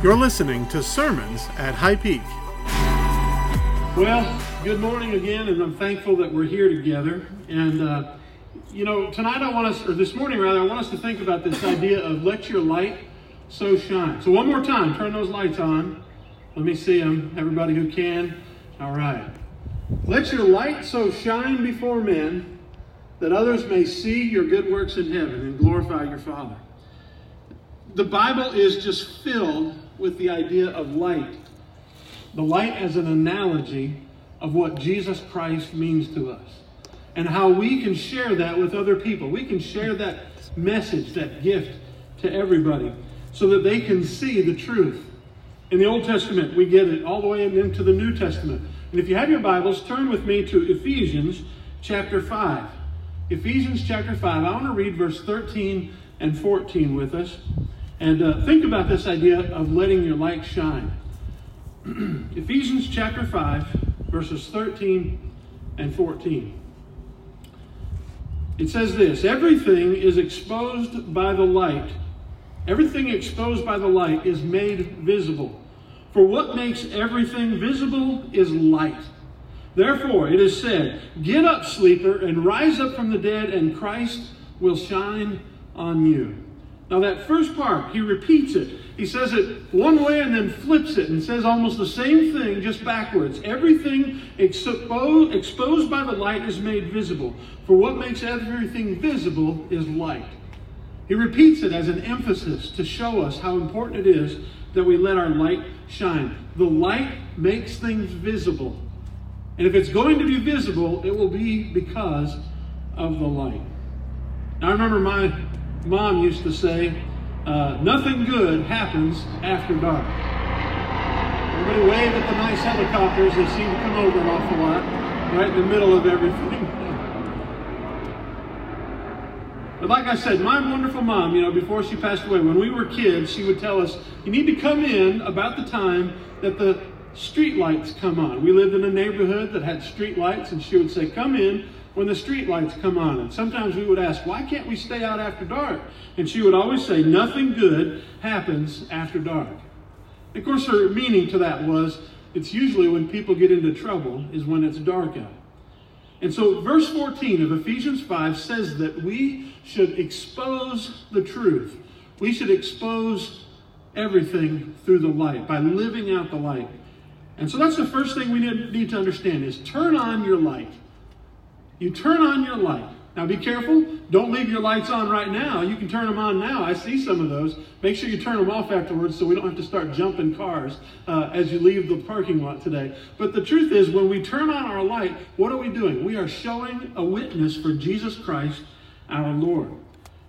You're listening to Sermons at High Peak. Well, good morning again, and I'm thankful that we're here together. And, uh, you know, tonight I want us, or this morning rather, I want us to think about this idea of let your light so shine. So, one more time, turn those lights on. Let me see them, everybody who can. All right. Let your light so shine before men that others may see your good works in heaven and glorify your Father. The Bible is just filled with the idea of light. The light as an analogy of what Jesus Christ means to us and how we can share that with other people. We can share that message, that gift to everybody so that they can see the truth. In the Old Testament, we get it all the way into the New Testament. And if you have your Bibles, turn with me to Ephesians chapter 5. Ephesians chapter 5. I want to read verse 13 and 14 with us. And uh, think about this idea of letting your light shine. Ephesians chapter 5, verses 13 and 14. It says this Everything is exposed by the light. Everything exposed by the light is made visible. For what makes everything visible is light. Therefore, it is said, Get up, sleeper, and rise up from the dead, and Christ will shine on you. Now, that first part, he repeats it. He says it one way and then flips it and says almost the same thing, just backwards. Everything exposed, exposed by the light is made visible. For what makes everything visible is light. He repeats it as an emphasis to show us how important it is that we let our light shine. The light makes things visible. And if it's going to be visible, it will be because of the light. Now, I remember my mom used to say, uh, nothing good happens after dark. Everybody wave at the nice helicopters. They seem to come over an awful lot, right in the middle of everything. but like I said, my wonderful mom, you know, before she passed away, when we were kids, she would tell us, you need to come in about the time that the street lights come on. We lived in a neighborhood that had street lights, and she would say, come in when the street lights come on. And sometimes we would ask, why can't we stay out after dark? And she would always say, nothing good happens after dark. Of course, her meaning to that was, it's usually when people get into trouble is when it's dark out. And so, verse 14 of Ephesians 5 says that we should expose the truth. We should expose everything through the light by living out the light. And so that's the first thing we need to understand is turn on your light. You turn on your light. Now be careful. Don't leave your lights on right now. You can turn them on now. I see some of those. Make sure you turn them off afterwards so we don't have to start jumping cars uh, as you leave the parking lot today. But the truth is, when we turn on our light, what are we doing? We are showing a witness for Jesus Christ, our Lord.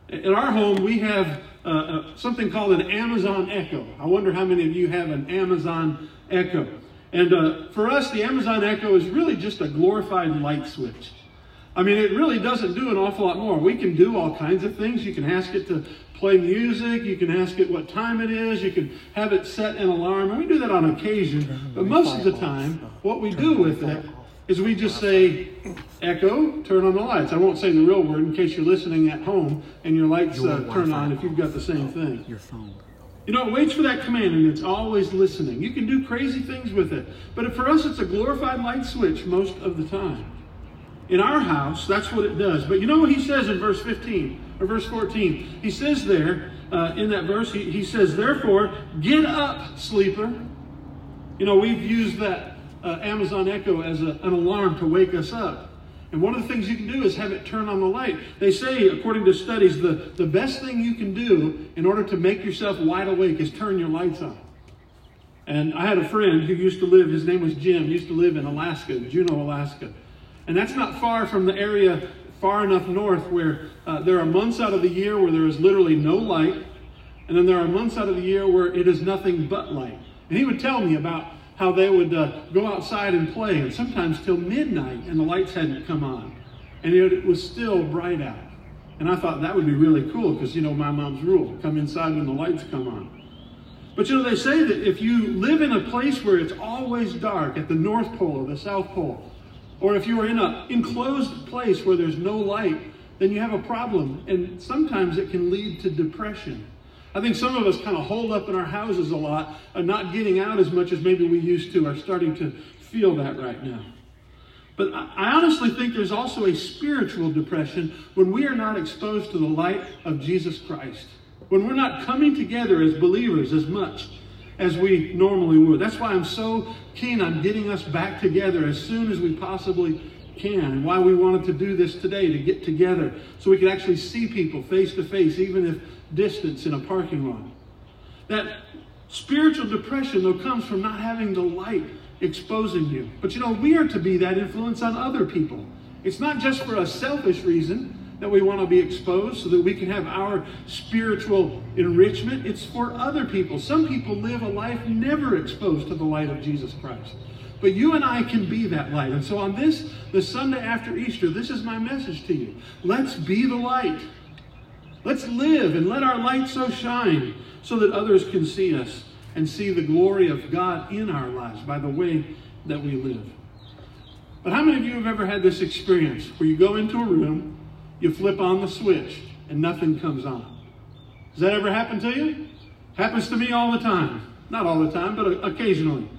In our home, we have uh, uh, something called an Amazon Echo. I wonder how many of you have an Amazon Echo. And uh, for us, the Amazon Echo is really just a glorified light switch. I mean, it really doesn't do an awful lot more. We can do all kinds of things. You can ask it to play music. You can ask it what time it is. You can have it set an alarm. And we do that on occasion. But most of the time, what we do with it is we just say, Echo, turn on the lights. I won't say the real word in case you're listening at home and your lights uh, turn on if you've got the same thing. Your phone. You know, it waits for that command and it's always listening. You can do crazy things with it. But for us, it's a glorified light switch most of the time. In our house, that's what it does. But you know what he says in verse 15 or verse 14? He says there, uh, in that verse, he, he says, Therefore, get up, sleeper. You know, we've used that uh, Amazon Echo as a, an alarm to wake us up. And one of the things you can do is have it turn on the light. They say, according to studies, the, the best thing you can do in order to make yourself wide awake is turn your lights on. And I had a friend who used to live, his name was Jim, used to live in Alaska, Juneau, Alaska. And that's not far from the area far enough north where uh, there are months out of the year where there is literally no light, and then there are months out of the year where it is nothing but light. And he would tell me about how they would uh, go outside and play, and sometimes till midnight, and the lights hadn't come on. And it was still bright out. And I thought that would be really cool because, you know, my mom's rule come inside when the lights come on. But you know, they say that if you live in a place where it's always dark, at the North Pole or the South Pole, or if you are in an enclosed place where there's no light, then you have a problem. And sometimes it can lead to depression. I think some of us kind of holed up in our houses a lot and not getting out as much as maybe we used to are starting to feel that right now. But I honestly think there's also a spiritual depression when we are not exposed to the light of Jesus Christ. When we're not coming together as believers as much as we normally would. That's why I'm so keen on getting us back together as soon as we possibly can, and why we wanted to do this today to get together so we could actually see people face to face, even if distance in a parking lot. That spiritual depression, though, comes from not having the light exposing you. But you know, we are to be that influence on other people. It's not just for a selfish reason that we want to be exposed so that we can have our spiritual enrichment. It's for other people. Some people live a life never exposed to the light of Jesus Christ. But you and I can be that light. And so on this, the Sunday after Easter, this is my message to you. Let's be the light. Let's live and let our light so shine so that others can see us and see the glory of God in our lives by the way that we live. But how many of you have ever had this experience where you go into a room, you flip on the switch, and nothing comes on? Does that ever happen to you? Happens to me all the time. Not all the time, but occasionally.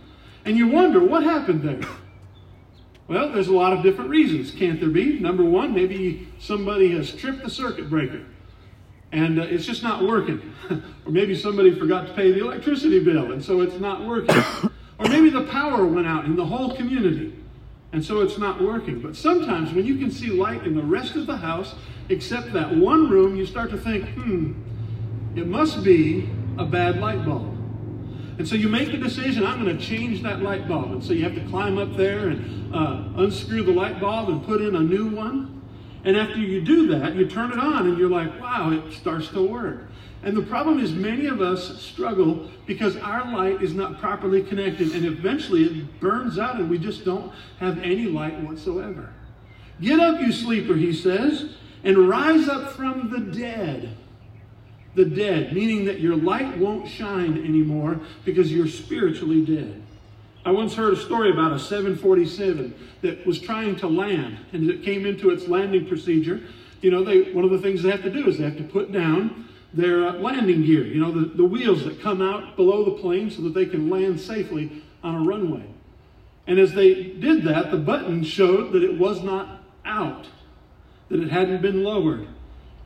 And you wonder, what happened there? Well, there's a lot of different reasons, can't there be? Number one, maybe somebody has tripped the circuit breaker and uh, it's just not working. or maybe somebody forgot to pay the electricity bill and so it's not working. or maybe the power went out in the whole community and so it's not working. But sometimes when you can see light in the rest of the house, except that one room, you start to think, hmm, it must be a bad light bulb. And so you make the decision, I'm going to change that light bulb. And so you have to climb up there and uh, unscrew the light bulb and put in a new one. And after you do that, you turn it on and you're like, wow, it starts to work. And the problem is, many of us struggle because our light is not properly connected, and eventually it burns out, and we just don't have any light whatsoever. Get up, you sleeper, he says, and rise up from the dead. The dead, meaning that your light won't shine anymore because you're spiritually dead. I once heard a story about a 747 that was trying to land, and it came into its landing procedure. You know, they one of the things they have to do is they have to put down their uh, landing gear. You know, the, the wheels that come out below the plane so that they can land safely on a runway. And as they did that, the button showed that it was not out, that it hadn't been lowered,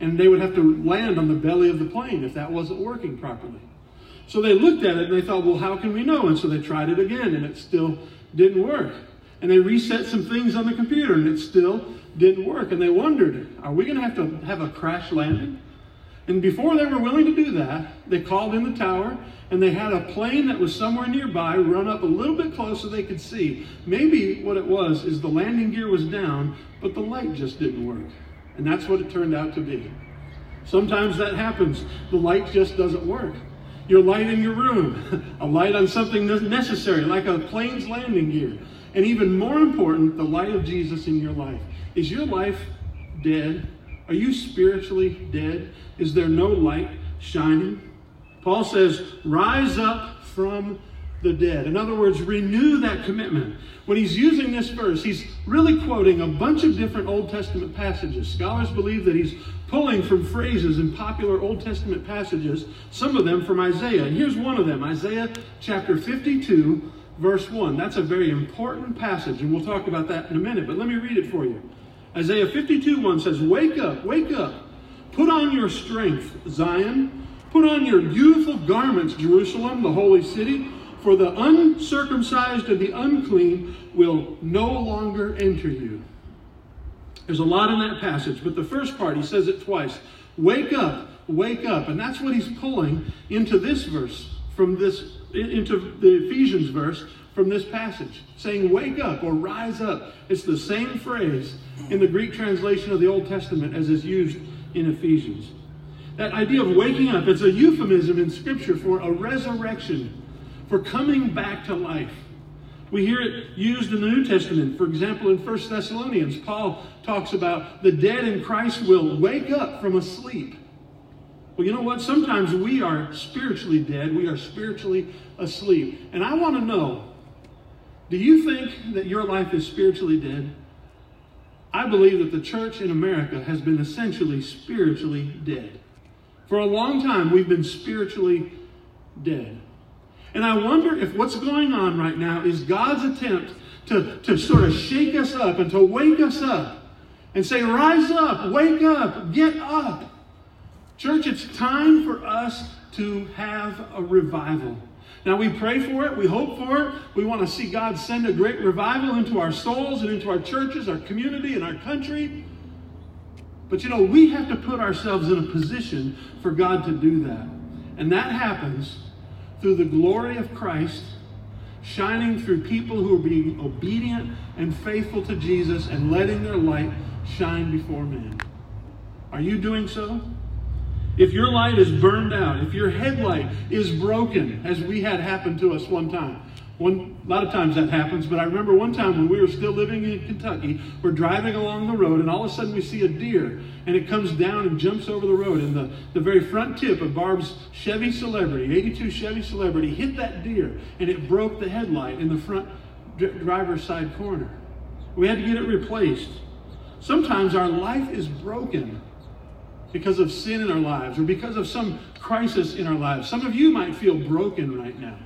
and they would have to land on the belly of the plane if that wasn't working properly. So they looked at it and they thought, well, how can we know? And so they tried it again and it still didn't work. And they reset some things on the computer and it still didn't work. And they wondered, are we going to have to have a crash landing? And before they were willing to do that, they called in the tower and they had a plane that was somewhere nearby run up a little bit close so they could see. Maybe what it was is the landing gear was down, but the light just didn't work. And that's what it turned out to be. Sometimes that happens. The light just doesn't work your light in your room, a light on something necessary, like a plane's landing gear. And even more important, the light of Jesus in your life. Is your life dead? Are you spiritually dead? Is there no light shining? Paul says, Rise up from the dead. In other words, renew that commitment. When he's using this verse, he's really quoting a bunch of different Old Testament passages. Scholars believe that he's pulling from phrases in popular Old Testament passages, some of them from Isaiah. And here's one of them Isaiah chapter 52, verse 1. That's a very important passage, and we'll talk about that in a minute, but let me read it for you. Isaiah 52, 1 says, Wake up, wake up, put on your strength, Zion. Put on your beautiful garments, Jerusalem, the holy city. For the uncircumcised and the unclean will no longer enter you. There's a lot in that passage, but the first part, he says it twice. Wake up, wake up. And that's what he's pulling into this verse from this, into the Ephesians verse from this passage, saying, Wake up or rise up. It's the same phrase in the Greek translation of the Old Testament as is used in Ephesians. That idea of waking up, it's a euphemism in Scripture for a resurrection for coming back to life. We hear it used in the New Testament. For example, in 1 Thessalonians, Paul talks about the dead in Christ will wake up from a sleep. Well, you know what? Sometimes we are spiritually dead. We are spiritually asleep. And I want to know do you think that your life is spiritually dead? I believe that the church in America has been essentially spiritually dead. For a long time, we've been spiritually dead. And I wonder if what's going on right now is God's attempt to, to sort of shake us up and to wake us up and say, Rise up, wake up, get up. Church, it's time for us to have a revival. Now, we pray for it, we hope for it. We want to see God send a great revival into our souls and into our churches, our community, and our country. But you know, we have to put ourselves in a position for God to do that. And that happens through the glory of Christ shining through people who are being obedient and faithful to Jesus and letting their light shine before men. Are you doing so? If your light is burned out, if your headlight is broken, as we had happen to us one time, one, a lot of times that happens, but I remember one time when we were still living in Kentucky, we're driving along the road, and all of a sudden we see a deer, and it comes down and jumps over the road, and the, the very front tip of Barb's Chevy Celebrity, 82 Chevy Celebrity, hit that deer, and it broke the headlight in the front driver's side corner. We had to get it replaced. Sometimes our life is broken because of sin in our lives or because of some crisis in our lives. Some of you might feel broken right now.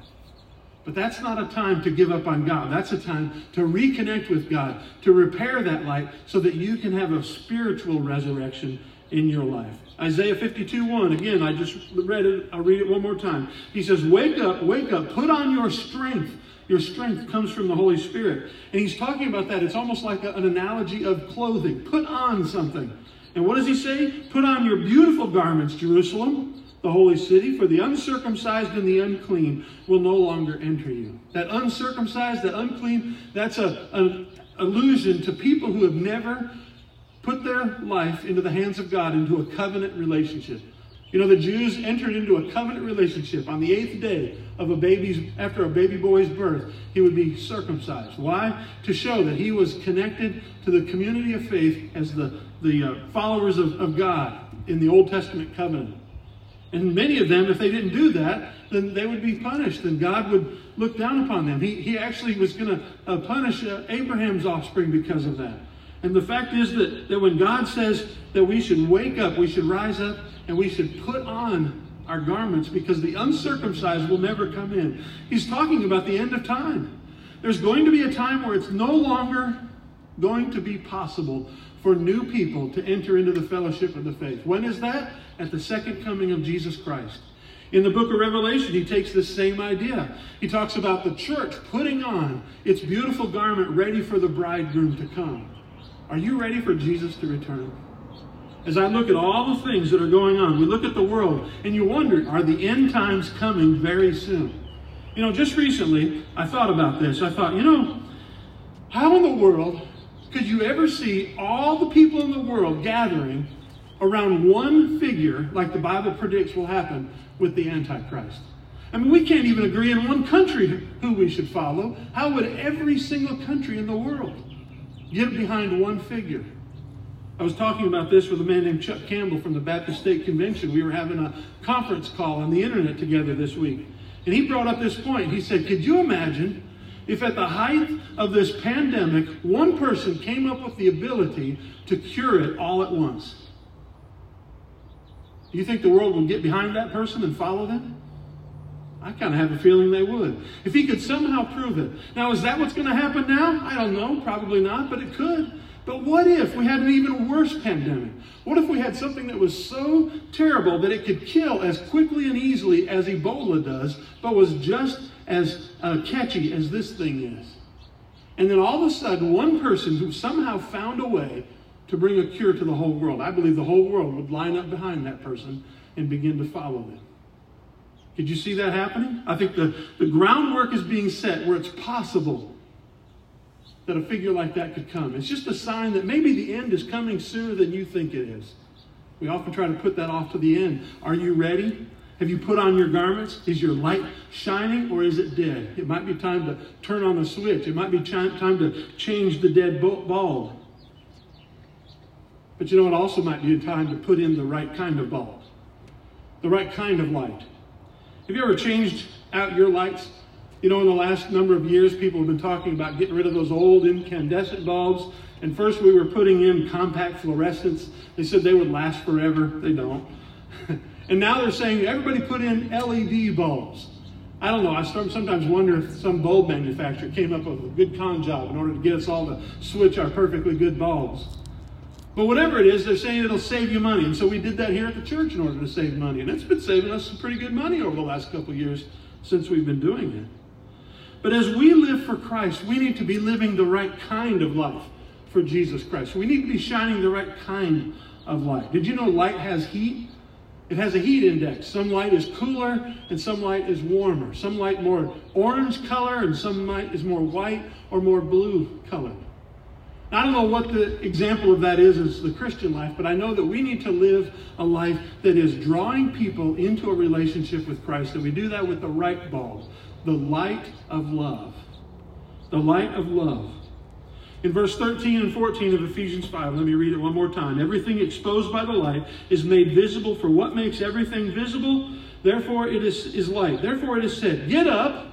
But that's not a time to give up on God. That's a time to reconnect with God, to repair that light so that you can have a spiritual resurrection in your life. Isaiah 52 1, again, I just read it. I'll read it one more time. He says, Wake up, wake up, put on your strength. Your strength comes from the Holy Spirit. And he's talking about that. It's almost like a, an analogy of clothing. Put on something. And what does he say? Put on your beautiful garments, Jerusalem, the holy city, for the uncircumcised and the unclean will no longer enter you. That uncircumcised, that unclean, that's a, an allusion to people who have never put their life into the hands of God into a covenant relationship. You know, the Jews entered into a covenant relationship on the eighth day of a baby's, after a baby boy's birth, he would be circumcised. Why? To show that he was connected to the community of faith as the, the uh, followers of, of God in the Old Testament covenant. And many of them, if they didn't do that, then they would be punished, and God would look down upon them. He, he actually was going to uh, punish uh, Abraham's offspring because of that. And the fact is that, that when God says that we should wake up, we should rise up, and we should put on our garments because the uncircumcised will never come in. He's talking about the end of time. There's going to be a time where it's no longer going to be possible for new people to enter into the fellowship of the faith. When is that? At the second coming of Jesus Christ. In the book of Revelation, he takes this same idea. He talks about the church putting on its beautiful garment ready for the bridegroom to come. Are you ready for Jesus to return? As I look at all the things that are going on, we look at the world and you wonder, are the end times coming very soon? You know, just recently, I thought about this. I thought, you know, how in the world could you ever see all the people in the world gathering around one figure like the Bible predicts will happen with the Antichrist? I mean, we can't even agree in one country who we should follow. How would every single country in the world get behind one figure? I was talking about this with a man named Chuck Campbell from the Baptist State Convention. We were having a conference call on the internet together this week. And he brought up this point. He said, Could you imagine if at the height of this pandemic, one person came up with the ability to cure it all at once? Do you think the world would get behind that person and follow them? I kind of have a feeling they would. If he could somehow prove it. Now, is that what's going to happen now? I don't know. Probably not, but it could. But what if we had an even worse pandemic? What if we had something that was so terrible that it could kill as quickly and easily as Ebola does, but was just as uh, catchy as this thing is? And then all of a sudden, one person who somehow found a way to bring a cure to the whole world, I believe the whole world would line up behind that person and begin to follow them. Could you see that happening? I think the, the groundwork is being set where it's possible that a figure like that could come. It's just a sign that maybe the end is coming sooner than you think it is. We often try to put that off to the end. Are you ready? Have you put on your garments? Is your light shining or is it dead? It might be time to turn on the switch. It might be time to change the dead bulb. But you know, it also might be a time to put in the right kind of bulb, the right kind of light. Have you ever changed out your lights you know, in the last number of years, people have been talking about getting rid of those old incandescent bulbs. And first we were putting in compact fluorescents. They said they would last forever. They don't. And now they're saying everybody put in LED bulbs. I don't know. I sometimes wonder if some bulb manufacturer came up with a good con job in order to get us all to switch our perfectly good bulbs. But whatever it is, they're saying it'll save you money. And so we did that here at the church in order to save money. And it's been saving us some pretty good money over the last couple years since we've been doing it. But as we live for Christ, we need to be living the right kind of life for Jesus Christ. We need to be shining the right kind of light. Did you know light has heat? It has a heat index. Some light is cooler and some light is warmer. Some light more orange color and some light is more white or more blue color. I don't know what the example of that is as the Christian life, but I know that we need to live a life that is drawing people into a relationship with Christ, and we do that with the right bulb, the light of love. The light of love. In verse 13 and 14 of Ephesians 5, let me read it one more time. Everything exposed by the light is made visible, for what makes everything visible? Therefore it is, is light. Therefore it is said, Get up,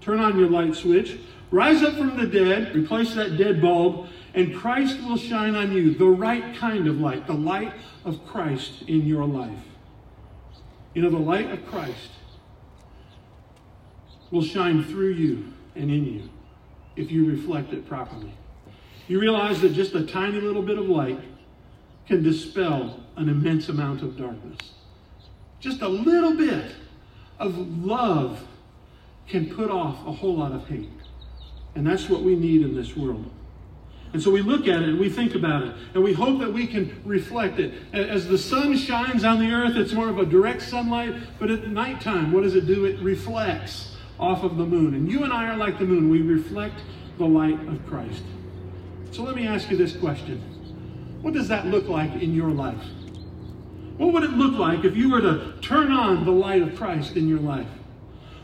turn on your light switch, rise up from the dead, replace that dead bulb, and Christ will shine on you, the right kind of light, the light of Christ in your life. You know, the light of Christ will shine through you and in you if you reflect it properly. You realize that just a tiny little bit of light can dispel an immense amount of darkness. Just a little bit of love can put off a whole lot of hate. And that's what we need in this world. And so we look at it and we think about it and we hope that we can reflect it. As the sun shines on the earth, it's more of a direct sunlight, but at nighttime, what does it do? It reflects off of the moon. And you and I are like the moon. We reflect the light of Christ. So let me ask you this question What does that look like in your life? What would it look like if you were to turn on the light of Christ in your life?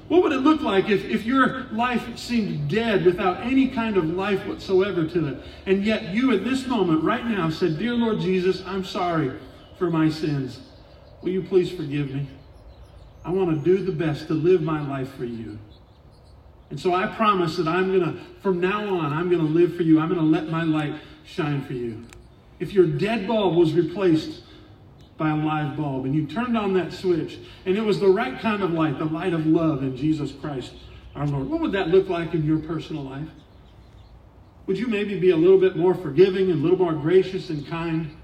What would it look like if, if your life seemed dead without any kind of life whatsoever to it? And yet you at this moment, right now, said, Dear Lord Jesus, I'm sorry for my sins. Will you please forgive me? I want to do the best to live my life for you. And so I promise that I'm going to, from now on, I'm going to live for you. I'm going to let my light shine for you. If your dead bulb was replaced by a live bulb and you turned on that switch and it was the right kind of light, the light of love in Jesus Christ our Lord, what would that look like in your personal life? Would you maybe be a little bit more forgiving and a little more gracious and kind?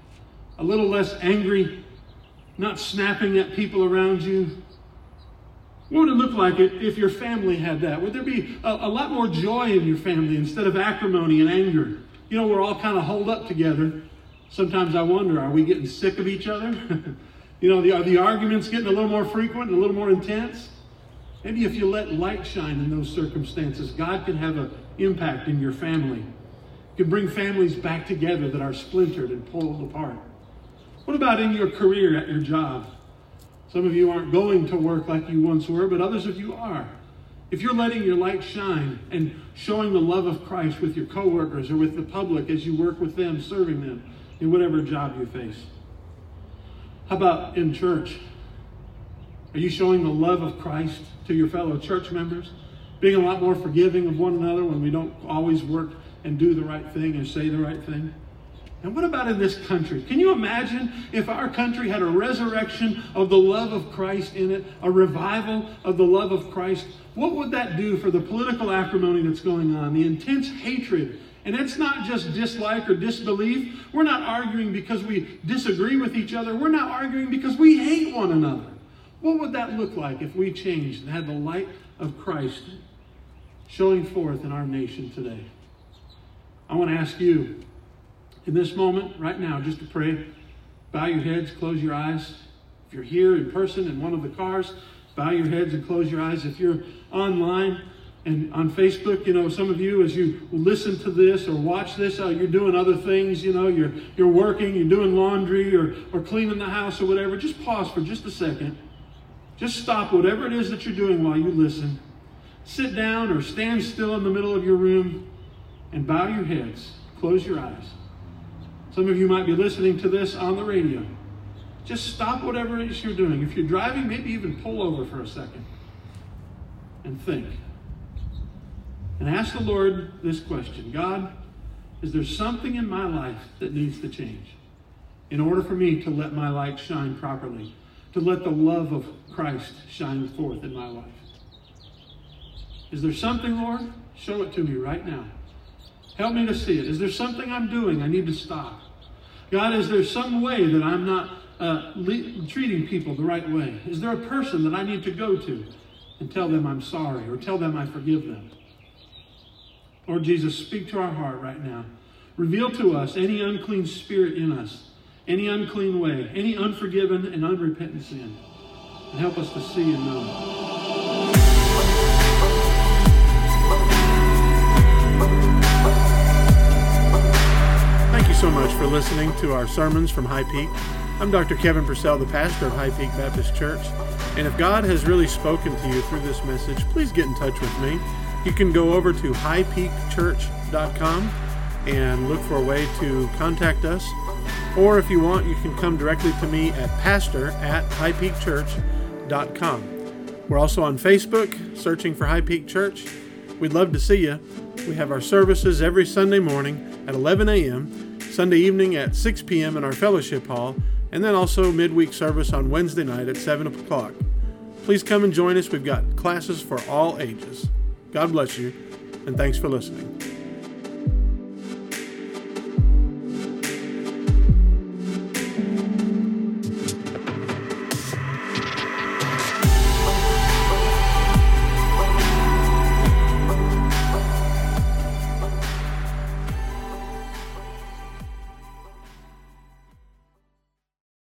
A little less angry, not snapping at people around you, what would it look like if your family had that? Would there be a, a lot more joy in your family instead of acrimony and anger? You know, we're all kind of holed up together. Sometimes I wonder, are we getting sick of each other? you know, the, are the arguments getting a little more frequent and a little more intense? Maybe if you let light shine in those circumstances, God can have an impact in your family. Can bring families back together that are splintered and pulled apart. What about in your career at your job? Some of you aren't going to work like you once were, but others of you are. If you're letting your light shine and showing the love of Christ with your coworkers or with the public as you work with them, serving them in whatever job you face. How about in church? Are you showing the love of Christ to your fellow church members? Being a lot more forgiving of one another when we don't always work and do the right thing and say the right thing? And what about in this country? Can you imagine if our country had a resurrection of the love of Christ in it, a revival of the love of Christ? What would that do for the political acrimony that's going on, the intense hatred? And it's not just dislike or disbelief. We're not arguing because we disagree with each other. We're not arguing because we hate one another. What would that look like if we changed and had the light of Christ showing forth in our nation today? I want to ask you, in this moment, right now, just to pray, bow your heads, close your eyes. If you're here in person in one of the cars, bow your heads and close your eyes. If you're online and on Facebook, you know, some of you, as you listen to this or watch this, uh, you're doing other things, you know, you're, you're working, you're doing laundry or, or cleaning the house or whatever. Just pause for just a second. Just stop whatever it is that you're doing while you listen. Sit down or stand still in the middle of your room and bow your heads. Close your eyes. Some of you might be listening to this on the radio. Just stop whatever it is you're doing. If you're driving, maybe even pull over for a second and think. And ask the Lord this question God, is there something in my life that needs to change in order for me to let my light shine properly to let the love of Christ shine forth in my life. Is there something, Lord? Show it to me right now. Help me to see it. Is there something I'm doing I need to stop? God, is there some way that I'm not uh, le- treating people the right way? Is there a person that I need to go to and tell them I'm sorry or tell them I forgive them? Lord Jesus, speak to our heart right now. Reveal to us any unclean spirit in us, any unclean way, any unforgiven and unrepentant sin, and help us to see and know. Thank you so much for listening to our sermons from High Peak. I'm Dr. Kevin Purcell, the pastor of High Peak Baptist Church. And if God has really spoken to you through this message, please get in touch with me. You can go over to highpeakchurch.com and look for a way to contact us. Or if you want, you can come directly to me at pastor at highpeakchurch.com. We're also on Facebook, searching for High Peak Church. We'd love to see you. We have our services every Sunday morning at 11 a.m., Sunday evening at 6 p.m. in our fellowship hall, and then also midweek service on Wednesday night at 7 o'clock. Please come and join us. We've got classes for all ages. God bless you, and thanks for listening.